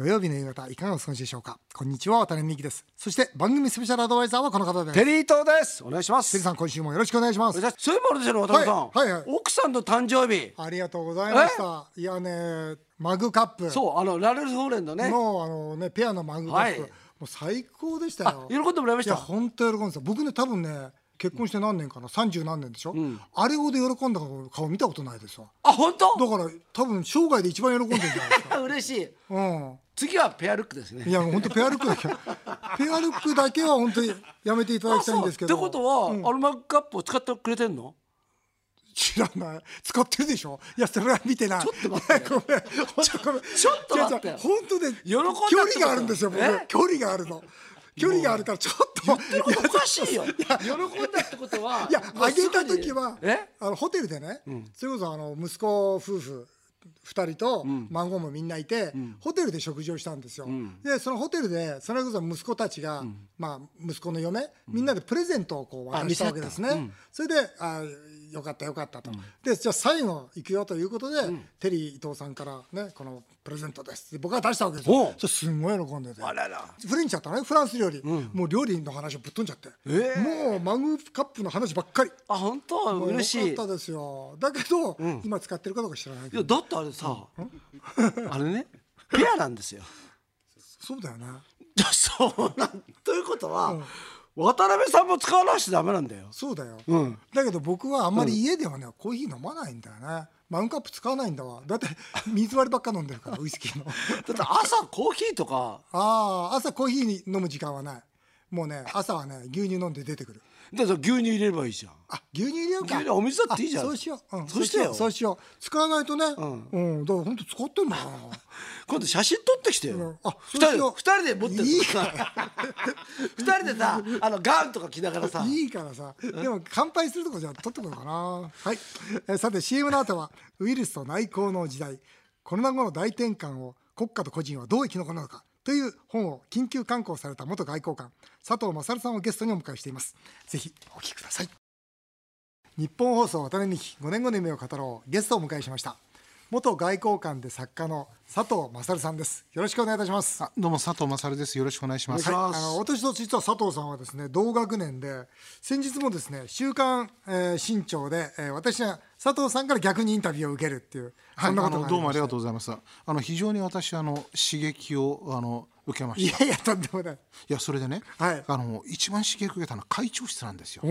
土曜日の夕方いかがお過ごしでしょうか？こんにちは渡辺美希です。そして番組スペシャルアドバイザーはこの方です。テリー東です。お願いします。テリーさん今週もよろしくお願いします。そういえばあれですよね渡辺さん、はいはいはい。奥さんの誕生日。ありがとうございました。いやねマグカップ。そうあのラレルフォーレンのね。のあのねペアのマグカップ、はい。もう最高でしたよ。喜んでもらいました？本当喜んでた。僕ね多分ね結婚して何年かな？30何年でしょ、あれほど喜んだ顔見たことないですわ。あ本当？だから多分生涯で一番喜んでるんじゃないですか。嬉しい。うん次はペアルックですね。いや本当ペアルックだけ。ペアルックだけは本当にやめていただきたいんですけど。ってことは、あのマグカップを使ってくれてんの？知らない。使ってるでしょ？いやそれは見てない。ちょっと待って。ごめん。本当ごめん。ちょっと待って。本当で喜んだってこと距離があるんですよ僕。え？距離があるの。距離があるからちょっと。おかしいよ。喜んだってことはいやあげた時はえ？あのホテルでね、それこそあの息子夫婦2人と孫もみんないて、ホテルで食事をしたんですよ、でそのホテルでそれこそ息子たちが、まあ、息子の嫁、みんなでプレゼントをこう渡したわけですね、それであよかったよかったと、でじゃあ最後行くよということで、テリー伊藤さんからねこのプレゼントです。僕が出したわけですよ。それすんごい喜んでて。あらら。フレンチだったのねフランス料理、もう料理の話をぶっ飛んじゃって、ええもうマグカップの話ばっかり。あ本当？嬉しい。よかったですよ。だけど、今使ってるかどうか知らないけど。いやだってあれさ、あれねペアなんですよ。そうだよね。じゃあそうなんということは、渡辺さんも使わなくちゃダメなんだよ。そうだよ、うん。だけど僕はあんまり家ではね、コーヒー飲まないんだよね。マグカップ使わないんだわ。だって水割りばっか飲んでるからウイスキーの。だって朝コーヒーとか。ああ朝コーヒーに飲む時間はない。もうね朝はね牛乳飲んだてくるだから牛乳入れればいいじゃん。あ牛乳入れようか。牛乳お水だっていいじゃん。あそうしよう、うん、そうしてよ。そうしよう。使わないとね。うん、だから本当使ってんだな。今度写真撮ってきてよ、うん。あ二人二人で持ってるいいから。二人でさ あのガウンとか着ながらさ。いいからさ。でも乾杯するとこじゃ撮ってこようかな。はい、えーさて CM の後はウイルスと内向の時代。コロナ後の大転換を国家と個人はどう生き残るのかという本を緊急刊行された元外交官佐藤勝さんをゲストにお迎えしています。ぜひお聞きください。日本放送渡辺美希5年後の夢を語ろう。ゲストをお迎えしました。元外交官で作家の佐藤勝さんですよろしくお願いいたしますあどうも佐藤勝です。よろしくお願いします。はい、あの私と実は佐藤さんはですね同学年で先日もですね「週刊、えー新潮で」えー私は佐藤さんから逆にインタビューを受けるっていう、はい、そんなあことがどうもありがとうございます。あの非常に私あの刺激をあの受けまいした。いやいやとんでもない。やそれでね、はい。あの一番刺激を受けたのは会長室なんですよ。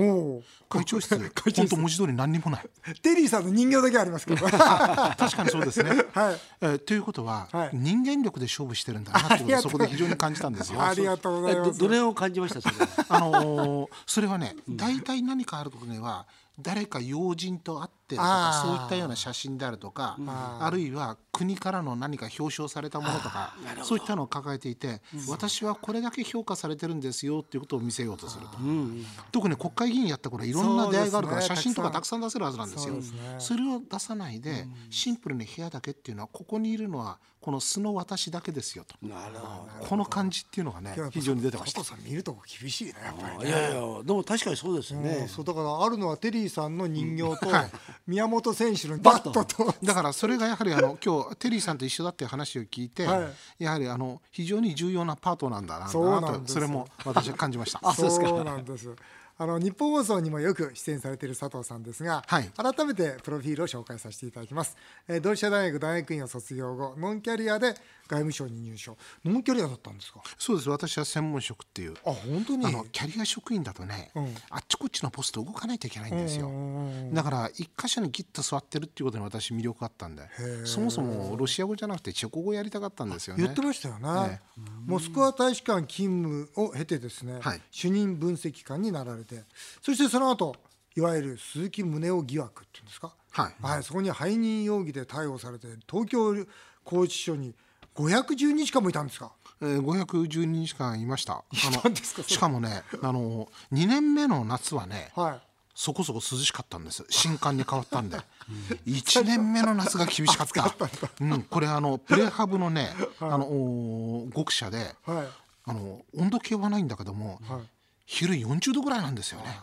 会長室、会長室。本当文字通り何にもない。テリーさんの人形だけありますけど 確かにそうですね。はい。えーということは、はい。人間力で勝負してるんだなっていうことをそこで非常に感じたんですよ。ありがとうございます。えどどれを感じましたそれ あのーそれはね大体何かある時には誰か要人と会ってるとかそういったような写真であるとかあ。るいは国からの何か表彰されたものとかそういったのを抱えていて私はこれだけ評価されてるんですよっていうことを見せようとすると。特に国会議員やった頃いろんな出会いがあるから写真とかたくさん出せるはずなんですよ。それを出さないでシンプルに部屋だけっていうのはここにいるのはこの素の私だけですよと。なるほこの感じっていうのがね非常に出てました。佐藤さん見るとこ厳しいねやっぱりどいやいやでも確かにそうですようんねそうだからあるのはテリーさんの人形と、はい 宮本選手の バットと。だからそれがやはりあの今日テリーさんと一緒だっていう話を聞いて、はい。やはりあの非常に重要なパートなんだなとそれも私は感じました。そうですか。そうなんです。あの日本放送にもよく出演されている佐藤さんですが、はい改めてプロフィールを紹介させていただきます。えー同志社大学大学院を卒業後、ノンキャリアで外務省に入省。ノンキャリアだったんですか？そうです私は専門職っていうあ、本当に？あのキャリア職員だとね、うんあっちこっちのポスト動かないといけないんですよだから一箇所にギッと座ってるっていうことに私魅力あったんでそもそもロシア語じゃなくてチェコ語やりたかったんですよね言ってましたよね。モスクワ大使館勤務を経てですね、はい主任分析官になられて、そしてその後いわゆる鈴木宗男疑惑っていうんですか？はいそこに背任容疑で逮捕されて東京拘置所に510日間もいたんですか？えー512日間いました。しかもねあの2年目の夏はねはい。そこそこ涼しかったんです。新刊に変わったんで。1年目の夏が厳しかった。うん、これあのプレハブのね、あのおー極社ではい。あの温度計はないんだけども、はい。昼40度ぐらいなんですよね。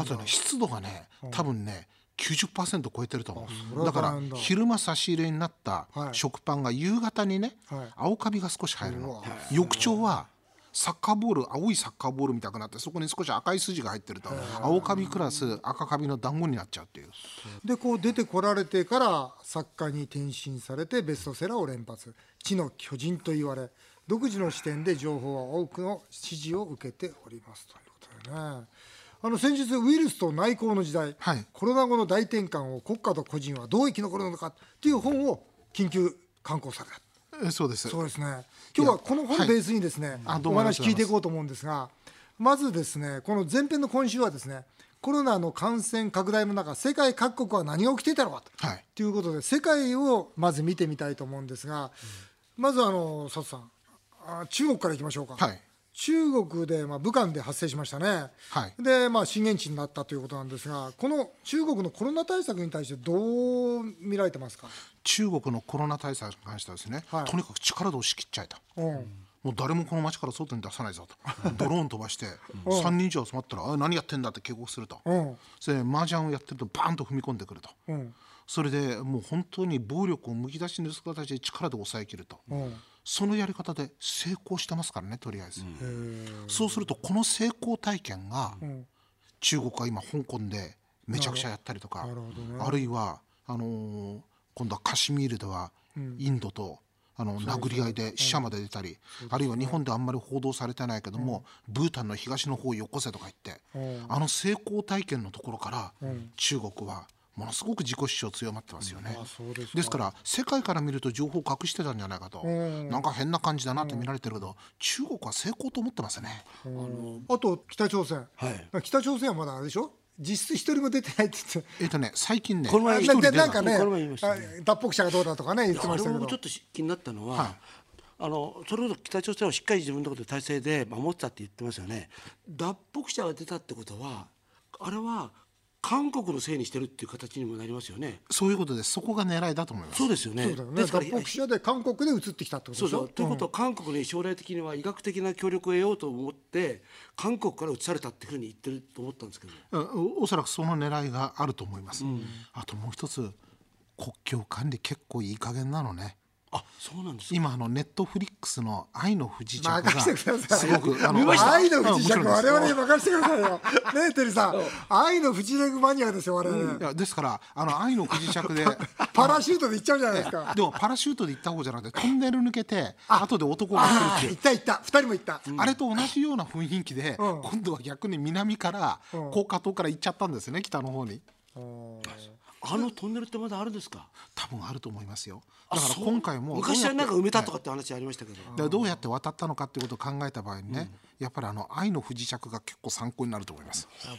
あとね湿度がね多分ね90%超えてると思そうだから昼間差し入れになったはい。食パンが夕方にね、はい。青カビが少し入るの。翌朝はサッカーボール青いサッカーボールみたくなってそこに少し赤い筋が入ってると青カビクラス赤カビの団子になっちゃうっていう。でこう出てこられてから作家に転身されてベストセラーを連発。知の巨人と言われ独自の視点で情報は多くの支持を受けております。ということでねあの先日ウイルスと内向の時代、はい。コロナ後の大転換を国家と個人はどう生き残るのかという本を緊急刊行された。えそうです。そうですね。今日はこの本をベースにですね、あどうもお話聞いていこうと思うんですがまずですねこの前編の今週はですねコロナの感染拡大の中世界各国は何が起きていたのかと,、はい。い、うことで世界をまず見てみたいと思うんですが、まずあの佐藤さんあ中国からいきましょうか、はい中国で、まあ、武漢で発生しましたね、はい。で、まあ、震源地になったということなんですがこの中国のコロナ対策に対してどう見られてますか、中国のコロナ対策に関してはですね、はい。とにかく力で押し切っちゃえと。うん。もう誰もこの街から外に出さないぞと。ドローン飛ばして3人以上集まったら「あ何やってんだ」って警告すると。うん。それで麻雀をやってるとバーンと踏み込んでくると。うん。それでもう本当に暴力をむき出しにする形で力で抑えきると。うんそのやり方で成功してますからねとりあえず、そうするとこの成功体験がん。中国が今香港でめちゃくちゃやったりとかねあるいはあのー今度はカシミールではインドとあの殴り合いで死者まで出たり、あるいは日本であんまり報道されてないけども、ブータンの東の方をよこせとか言って、うん。あの成功体験のところから、中国はものすごく自己主張強まってますよね。うです。かですから世界から見ると情報を隠してたんじゃないかと、ん。なんか変な感じだなって見られてるけど、中国は成功と思ってますね。あと北朝鮮、はい。北朝鮮はまだあれでしょ？実質一人も出てないって言って。えっとね最近ね。この前あ一人出た。でなんかねこの前言いました。あ脱北者がどうだとかね言ってまあしたけど。れもちょっと気になったのは、はい。あのそれほど北朝鮮をしっかり自分のところで体制で守ってたって言ってますよね。脱北者が出たってことはあれは韓国のせいにしてるっていう形にもなりますよね。そういうことです。そこが狙いだと思います。そうですよね。そうだよね。ですから脱北者で韓国で移ってきたってことそうでしょ？そうということは韓国に将来的には医学的な協力を得ようと思って韓国から移されたっていうふうに言ってると思ったんですけど。うん。おおそらくその狙いがあると思います、あともう一つ国境管理結構いい加減なのねあそうなんですか。今あのネットフリックスの「愛の不時着」がすごくあ見ました？愛の不時着我々に任せてくださいよ。ねえテリーさん。愛の不時着マニアですよ我々、いやですからあの愛の不時着で。パラシュートで行っちゃうじゃないですか。でもパラシュートで行った方じゃなくてトンネル抜けて後で男が来るって行った行った。二人も行った、あれと同じような雰囲気で、うん。今度は逆に南から、高架島から行っちゃったんですね北の方にあのトンネルってまだあるんですか？多分あると思いますよ。だから今回も昔はなんか埋めたとかかって話ありましたけど、でどうやって渡ったのかっていうことを考えた場合にね、やっぱりあの愛の不時着が結構参考になると思います。やっ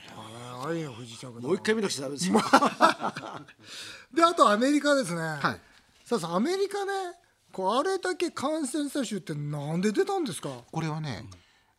ぱね愛の不時着だもう一回見なくちゃダメですよ。であとアメリカですね、はい。さあさアメリカねこうあれだけ感染者数ってなんで出たんですか？これはね、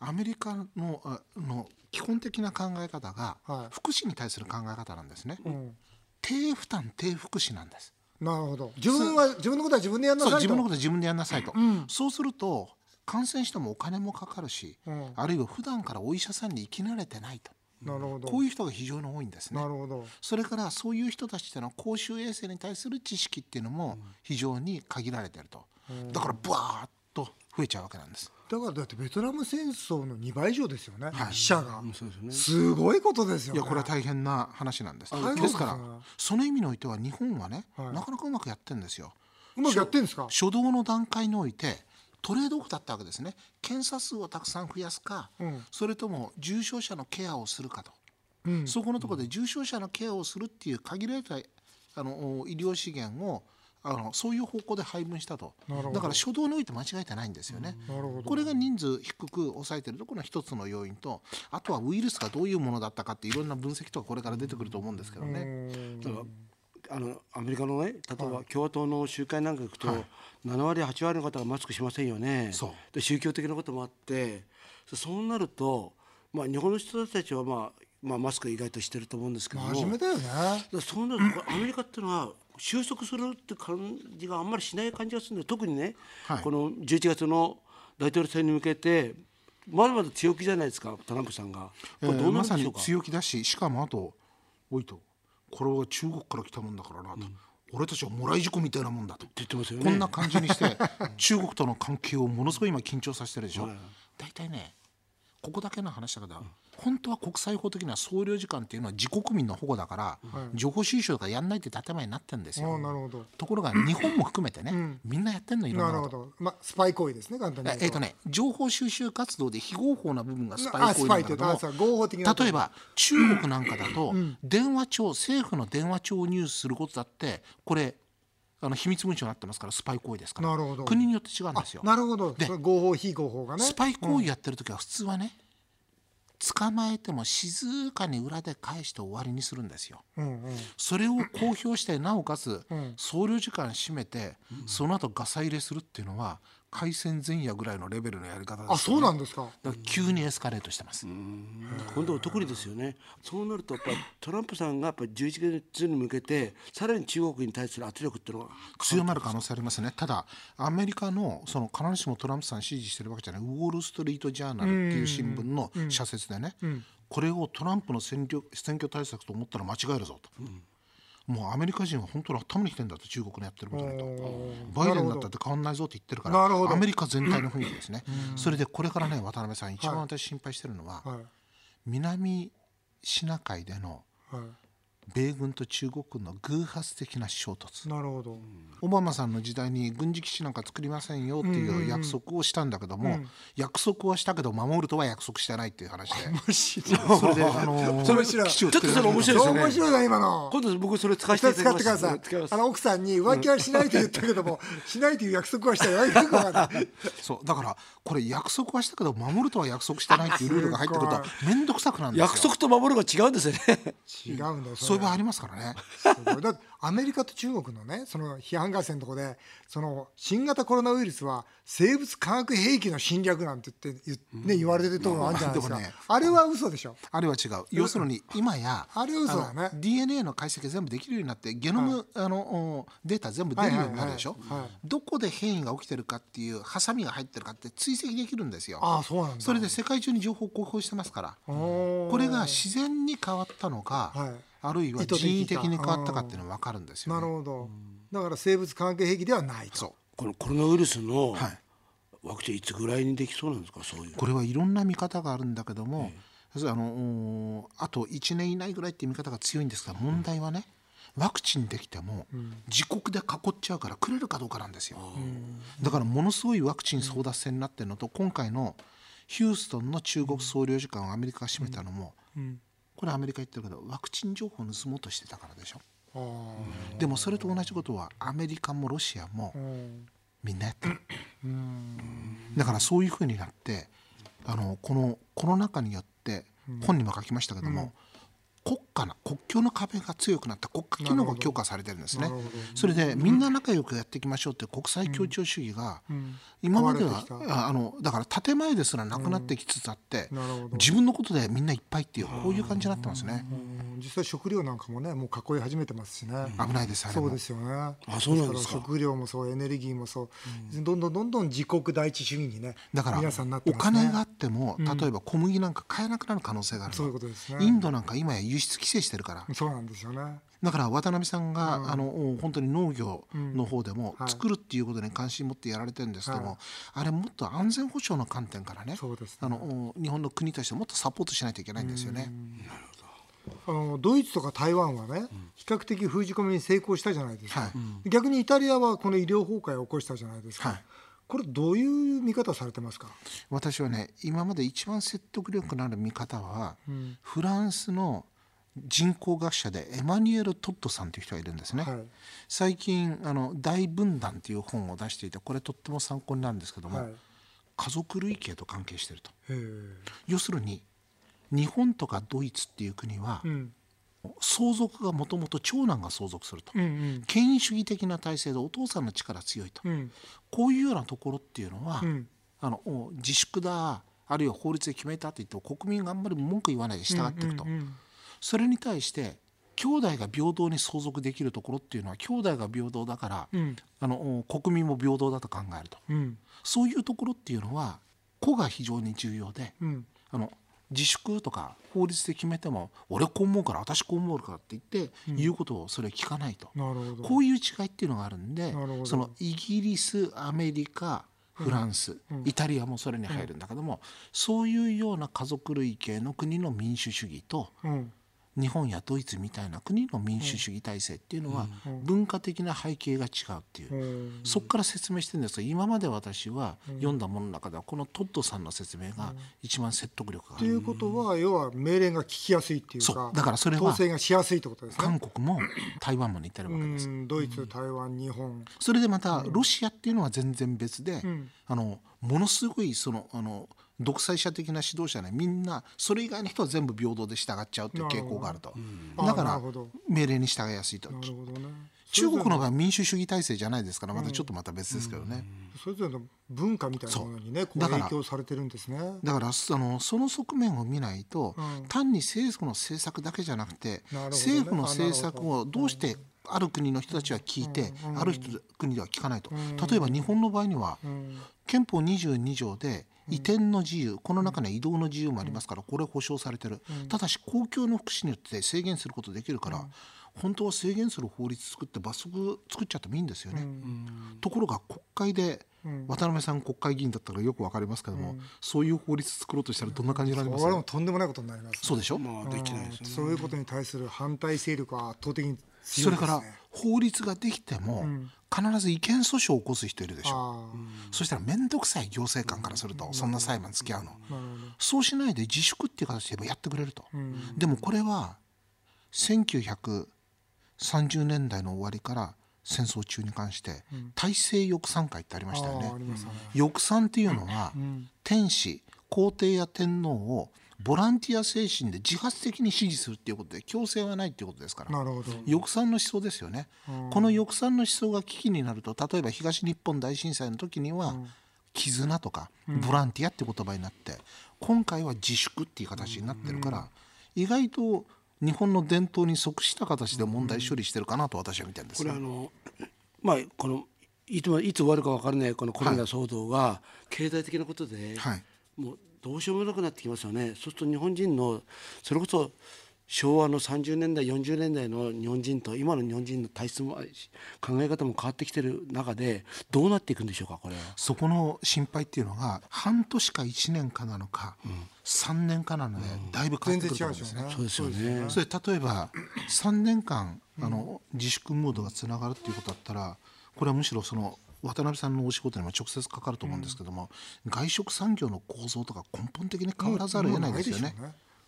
アメリカのあの基本的な考え方が、はい。福祉に対する考え方なんですね。ん低負担低福祉なんです。なるほど。自分は自分のことは自分でやんなさいと。自分のことは自分でやんなさいと、そうすると感染してもお金もかかるし、ん。あるいは普段からお医者さんに生き慣れてないと、なるほど。こういう人が非常に多いんですね。なるほど。それからそういう人たちっていうのは公衆衛生に対する知識っていうのも非常に限られてると、だからブワーッと増えちゃうわけなんですだからだってベトナム戦争の2倍以上ですよね、はい。死者が、すごいことですよね。いやこれは大変な話なんです。ですからその意味においては日本はね、はい。なかなかうまくやってるんですよ。うまくやってんですか？初動の段階においてトレードオフだったわけですね。検査数をたくさん増やすか、うん。それとも重症者のケアをするかと、うん。そこのところで重症者のケアをするっていう限られたあの医療資源をあのそういう方向で配分したと。だから初動において間違えてないんですよね。なるほど。これが人数低く抑えてるところの一つの要因とあとはウイルスがどういうものだったかっていろんな分析とかこれから出てくると思うんですけどね。あのアメリカのね例えば共和党の集会なんか行くと、7割8割の方がマスクしませんよね。そう。で宗教的なこともあってそそうなると、まあ、日本の人たちは、まあまあ、マスク意外としてると思うんですけども。真面目だよね。そうなるとアメリカっていうのは収束するって感じがあんまりしない感じがするんで特にね、はい。この11月の大統領選に向けてまだまだ強気じゃないですかトランプさんが。これどうなんでしょうか、強気だししかもあとおいとこれは中国から来たもんだからなと、俺たちはもらい事故みたいなもんだと。言ってますよね。こんな感じにして 中国との関係をものすごい今緊張させてるでしょ、はい。大体ねここだけの話だけど、本当は国際法的には総領事館っていうのは自国民の保護だから、情報収集とかやんないって建前になってるんですよ。なるほど。ところが日本も含めてね、みんなやってんのいろんなるほなことど。まあスパイ行為ですね簡単にええーとね情報収集活動で非合法な部分がスパイ行為なんだけども例えば中国なんかだと電話帳政府の電話帳を入手することだってこれあの秘密文書になってますからスパイ行為ですから。なるほど。国によって違うんですよ。なるほど。合法非合法がね。スパイ行為やってる時は普通はね捕まえても静かに裏で返して終わりにするんですよ。うんうん。それを公表してなおかつん。総領事館閉めてその後ガサ入れするっていうのは開戦前夜ぐらいのレベルのやり方ですよ、ね、あそうなんですか。急にエスカレートしてます。今度は特にですよね。そうなるとやっぱりトランプさんがやっぱり11月に向けてさらに中国に対する圧力っていうのが強まる可能性ありますね。ただアメリカのその必ずしもトランプさん支持してるわけじゃないウォール・ストリート・ジャーナルっていう新聞の社説でね、これをトランプの選挙選挙対策と思ったら間違えるぞと、もうアメリカ人は本当に頭にきてんだと中国のやってることにと。バイデンだったって変わんないぞって言ってるからアメリカ全体の雰囲気ですね、それでこれからね渡辺さん一番私心配してるのは、はい。南シナ海でのは米軍と中国軍の偶発的な衝突。いなるほど。オバマさんの時代に軍事基地なんか作りませんよっていう約束をしたんだけども、約束はしたけど守るとは約束してないっていう話で。面白い。それで、あのーそれちょっとそれ面白いですよね。面白いな今の。今度僕それ使わせそれていただき使ってください。あの奥さんに浮気はしないと言ったけどもしないという約束はしたよ そう。だからこれ約束はしたけど守るとは約束してないっていうルールが入ってくると面倒くさくなるんですよ。約束と守るが違うんですよね。違うんだよそういう場合ありますからね。すごい。だってアメリカと中国のねその批判合戦のところでその新型コロナウイルスは生物化学兵器の侵略なんて言って言,、ね、言われてるところがあるんじゃないですか、でもねあれは嘘でしょ。あれは違う。要するに今やあれは嘘だね。DNA の解析が全部できるようになってゲノム、あのおデータ全部出るようになるでしょ、はいはいはいはい。どこで変異が起きてるかっていうハサミが入ってるかって追跡できるんですよ。ああそうなんだ。それで世界中に情報を公表してますから。ここれが自然に変わったのか、はいあるいは人為的に変わったかっていうのは分かるんですよ、ね。なるほど。だから生物化学兵器ではないと。そう。このコロナウイルスのはい。ワクチンいつぐらいにできそうなんですか？そういう。これはいろんな見方があるんだけども、あのおあと1年以内ぐらいっていう見方が強いんですが問題はね、ワクチンできても自国で囲っちゃうからくれるかどうかなんですよ。だからものすごいワクチン争奪戦になってるのと今回のヒューストンの中国総領事館をアメリカが閉めたのも、これアメリカ言ってるけどワクチン情報を盗もうとしてたからでしょ？でもそれと同じことはアメリカもロシアもうん。みんなやってる。だからそういうふうになってあのこのコロナ禍によって本にも書きましたけども、国家の国境の壁が強くなった国家機能が強化されてるんですね。それでみんな仲良くやっていきましょうっていう国際協調主義が、ん。今まではああのだから建前ですらなくなってきつつあって、自分のことでみんないっぱいっていうこういう感じになってますね、うん。実際食料なんかもねもう囲い始めてますしね、危ないですそうですよね。あそうなんですか。食料もそうエネルギーもそう、どんどんどんどん自国第一主義にねだからお金があっても例えば小麦なんか買えなくなる可能性があるのそういうことですね。インドなんか今や輸出規制してるから。そうなんですよね。だから渡辺さんが、あの本当に農業の方でもはい。作るっていうことに関心持ってやられてるんですけども、はい。あれもっと安全保障の観点からねそうですね。あの日本の国としてもっとサポートしないといけないんですよね。あのドイツとか台湾はね、比較的封じ込めに成功したじゃないですか、はい。逆にイタリアはこの医療崩壊を起こしたじゃないですか、はい。これどういう見方されてますか？私はね今まで一番説得力のある見方は、フランスの人口学者でエマニュエル・トッドさんという人がいるんですね。はい。最近あの「大分断」という本を出していてこれとっても参考になるんですけども、はい。家族類型と関係していると。要するに日本とかドイツっていう国は、うん。相続がもともと長男が相続すると、うんうん。権威主義的な体制でお父さんの力強いと、うん。こういうようなところっていうのは、うん。あのお自粛だあるいは法律で決めたって言っても国民があんまり文句言わないで従っていくと、うんうんそれに対して兄弟が平等に相続できるところっていうのは兄弟が平等だから、うん。あのお国民も平等だと考えると。うん。そういうところっていうのは子が非常に重要で、うん。あの自粛とか法律で決めても俺こう思うから私こう思うからって言って、言うことをそれ聞かないと。こういう違いっていうのがあるんでそのイギリスアメリカフランス、イタリアもそれに入るんだけども、そういうような家族類型の国の民主主義とうん日本やドイツみたいな国の民主主義体制っていうのは文化的な背景が違うっていう、うん。そこから説明してるんですが今まで私は読んだものの中ではこのトッドさんの説明が一番説得力がある。ということは要は命令が聞きやすいっていうそかう。だからそれは統制がしやすいってことですね。韓国も台湾も似てるわけです。うん。ドイツ台湾日本。それでまたロシアっていうのは全然別で、ん。あのものすごいそのあの独裁者的な指導者ねみんなそれ以外の人は全部平等で従っちゃうっていう傾向があると。うん。だから命令に従いやすいと。ね。中国の場合は民主主義体制じゃないですからまたちょっとまた別ですけどね、それぞれの文化みたいなものにねこう。だから影響されてるんですね。だからそのその側面を見ないと、うん。単に政府の政策だけじゃなくてなね。政府の政策をどうしてある国の人たちは聞いて、うん。ある人国では聞かないと、ん。例えば日本の場合には、うん。憲法22条で移転の自由、この中には移動の自由もありますからこれ保障されてる、ただし公共の福祉によって制限することできるから、本当は制限する法律作って罰則作っちゃってもいいんですよね。ところが国会で、渡辺さん国会議員だったらよくわかりますけども、そういう法律作ろうとしたらどんな感じになりますこれはもうとんでもないことになりますね。そうでしょ、まあできないそういうことに対する反対勢力は圧倒的に強いですね。それから法律ができても、必ず違憲訴訟を起こす人いるでしょ、あそしたら面倒くさい行政官からするとそんな裁判付き合うの、そうしないで自粛っていう形でやってくれると、でもこれは1930年代の終わりから戦争中に関して大政翼賛会ってありましたよね。あーありましたね。翼賛っていうのは天子皇帝や天皇をボランティア精神で自発的に支持するっていうことで強制はないっていうことですから。なるほど。翼賛の思想ですよね、この翼賛の思想が危機になると例えば東日本大震災の時には、絆とかボランティアって言葉になって、今回は自粛っていう形になってるから、意外と日本の伝統に即した形で問題処理してるかなと私は見てるんですよこれあのまあこのいつもいつ終わるか分からないこのコロナ騒動が経済的なことで、はい。もうどうしようもなくなってきますよね。そうすると日本人のそれこそ昭和の30年代40年代の日本人と今の日本人の体質も考え方も変わってきてる中でどうなっていくんでしょうかこれは。そこの心配っていうのが半年か1年かなのか、3年かなのでだいぶ変全わってくると思うんですね。でしょうねそうですよね。それ例えば3年間あの自粛ムードがつながるっていうことだったらこれはむしろその渡辺さんのお仕事にも直接かかると思うんですけども、外食産業の構造とか根本的に変わらざるを得ないですよね。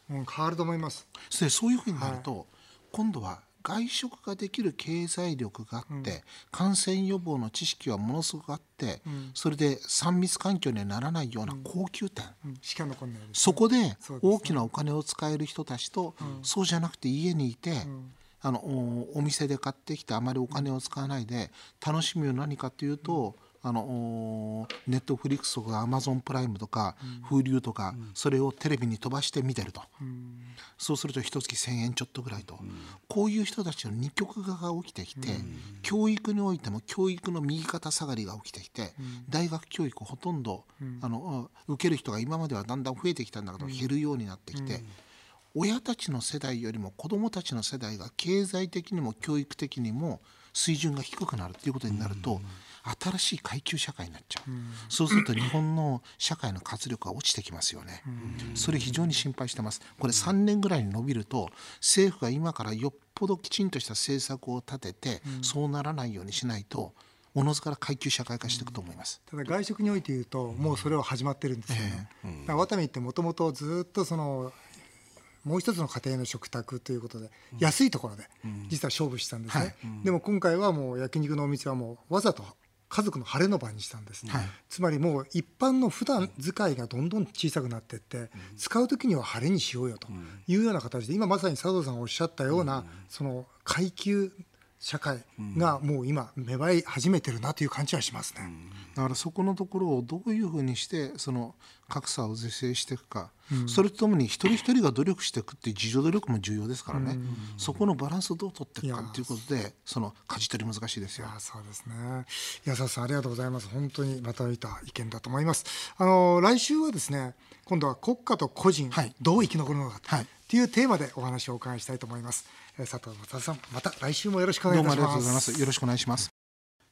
もう変わると思います。それそういうふうになると、今度は外食ができる経済力があって、感染予防の知識はものすごくあって、それで3密環境にはならないような高級店、うん。しか残んないですそこで大きなお金を使える人たちと、そうじゃなくて家にいて、あのおお店で買ってきてあまりお金を使わないで楽しみは何かというと、あのおネットフリックスとかアマゾンプライムとか、風流とか、それをテレビに飛ばして見てると、そうすると一月1,000円ちょっとぐらいと、こういう人たちの二極化が起きてきて、教育においても教育の右肩下がりが起きてきて、大学教育ほとんど、あの受ける人が今まではだんだん増えてきたんだけど、減るようになってきて。親たちの世代よりも子どもたちの世代が経済的にも教育的にも水準が低くなるっていうことになると、新しい階級社会になっちゃう、そうすると日本の社会の活力が落ちてきますよね、それ非常に心配してます。これ3年ぐらいに伸びると政府が今からよっぽどきちんとした政策を立てて、そうならないようにしないとおのずから階級社会化していくと思います、ただ外食において言うともうそれは始まってるんですよ。ね、だからワタミってもともとずっとそのもう一つの家庭の食卓ということで、安いところで実は勝負したんですね、はい。でも今回はもう焼肉のお店はもうわざと家族の晴れの場にしたんです、はい。つまりもう一般の普段使いがどんどん小さくなっていって、使う時には晴れにしようよというような形で今まさに佐藤さんがおっしゃったような、その階級社会がもう今芽生え始めてるなという感じはしますね。だからそこのところをどういうふうにしてその格差を是正していくか、それとともに一人一人が努力していくっていう自助努力も重要ですからね、そこのバランスをどう取っていくかっていうことでその舵取り難しいですよ。あそうですね。安田さんありがとうございます。本当にまたいた意見だと思います。あの来週はですね、今度は国家と個人、はいどう生き残るのかとはいっていうテーマでお話をお伺いしたいと思います。えー佐藤正さん、また来週もよろしくお願いいたしどうもありがとうございま。ます。す。よろしくお願いします。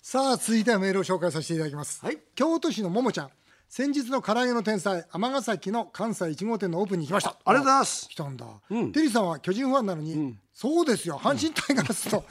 さあ続いてはメールを紹介させていただきます、はい。京都市のももちゃん。先日の唐揚げの天才尼崎の関西1号店のオープンに来ました。ありがとうございます。来たんだ、テリーさんは巨人ファンなのに、そうですよ。阪神タイガースと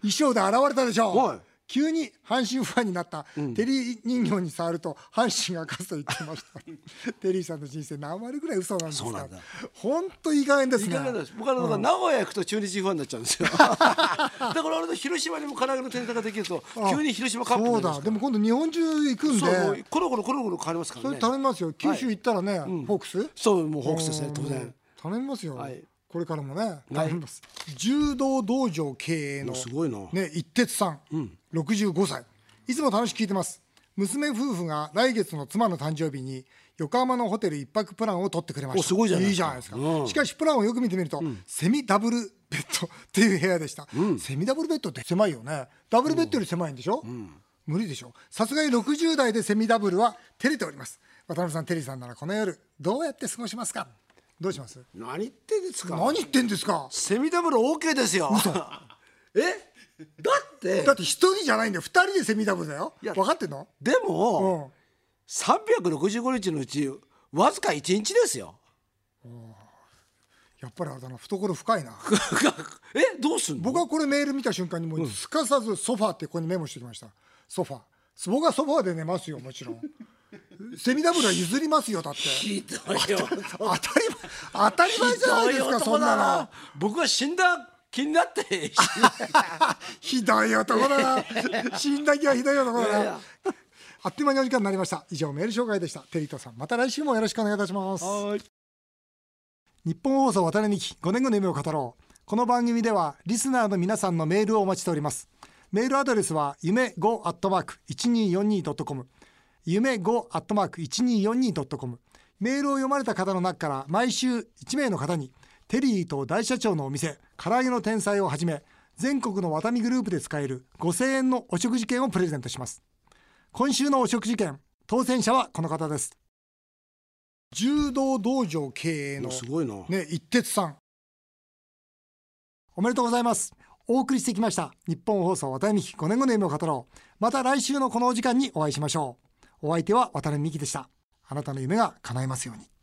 衣装で現れたでしょう、はい急に阪神ファンになった、テリー人形に触ると阪神が勝つと言ってました。テリーさんの人生何割ぐらい嘘なんですか？本当いい加減です僕はだから名古屋行くと中日ファンになっちゃうんですよ。だから俺の広島にも唐揚げの天才ができると急に広島カップになそうだ。でも今度日本中行くんで。コロコロコロコロ変わりますかそれらね頼みますよ。九州行ったらね、ホークス？そうもうホークスですね当然。頼みますよ、はい。これからもね頼みます、柔道道場経営のおすごいな。ね一徹さん、65歳。いつも楽しく聞いてます。娘夫婦が来月の妻の誕生日に横浜のホテル一泊プランを取ってくれました。おすごいじゃないですか。ですか、うん。しかしプランをよく見てみると、セミダブルベッドっていう部屋でした、セミダブルベッドって狭いよね。ダブルベッドより狭いんでしょ、無理でしょ。さすがに60代でセミダブルは照れております。渡辺さんテリーさんならこの夜どうやって過ごしますか？どうします？何言ってんですか。何言ってんですか？セミダブル OK ですよ。え？だってだって一人じゃないんだよ。二人でセミダブルだよ。分かってんの？でうも、ん365日のうちわずか1日ですよ。やっぱりあれだな懐深いな。えどうすんの？僕はこれメール見た瞬間にもうすかさずソファーってここにメモしてきました。ソファー。僕はソファーで寝ますよもちろん。セミダブルは譲りますよだって。ひどいよ当たり前当たり前じゃないですかそんなの。僕は死んだ気になって。ひどい男だな。死んだ気はひどい男だな。あっという間にお時間になりました。以上メール紹介でした。テリートさんまた来週もよろしくお願いいたします。はい。日本放送渡辺美希5年後の夢を語ろう。この番組ではリスナーの皆さんのメールをお待ちしております。メールアドレスは夢 5-1242.com 夢 5-1242.com メールを読まれた方の中から毎週1名の方にテリーと大社長のお店唐揚げの天才をはじめ全国のワタミグループで使える5000円のお食事券をプレゼントします今週のお食事券当選者はこの方です柔道道場経営のすごいなね、一徹さん。おめでとうございます。お送りしてきました。日本放送渡辺美希5年後の夢を語ろう。また来週のこのお時間にお会いしましょう。お相手は渡辺美希でした。あなたの夢が叶いますように。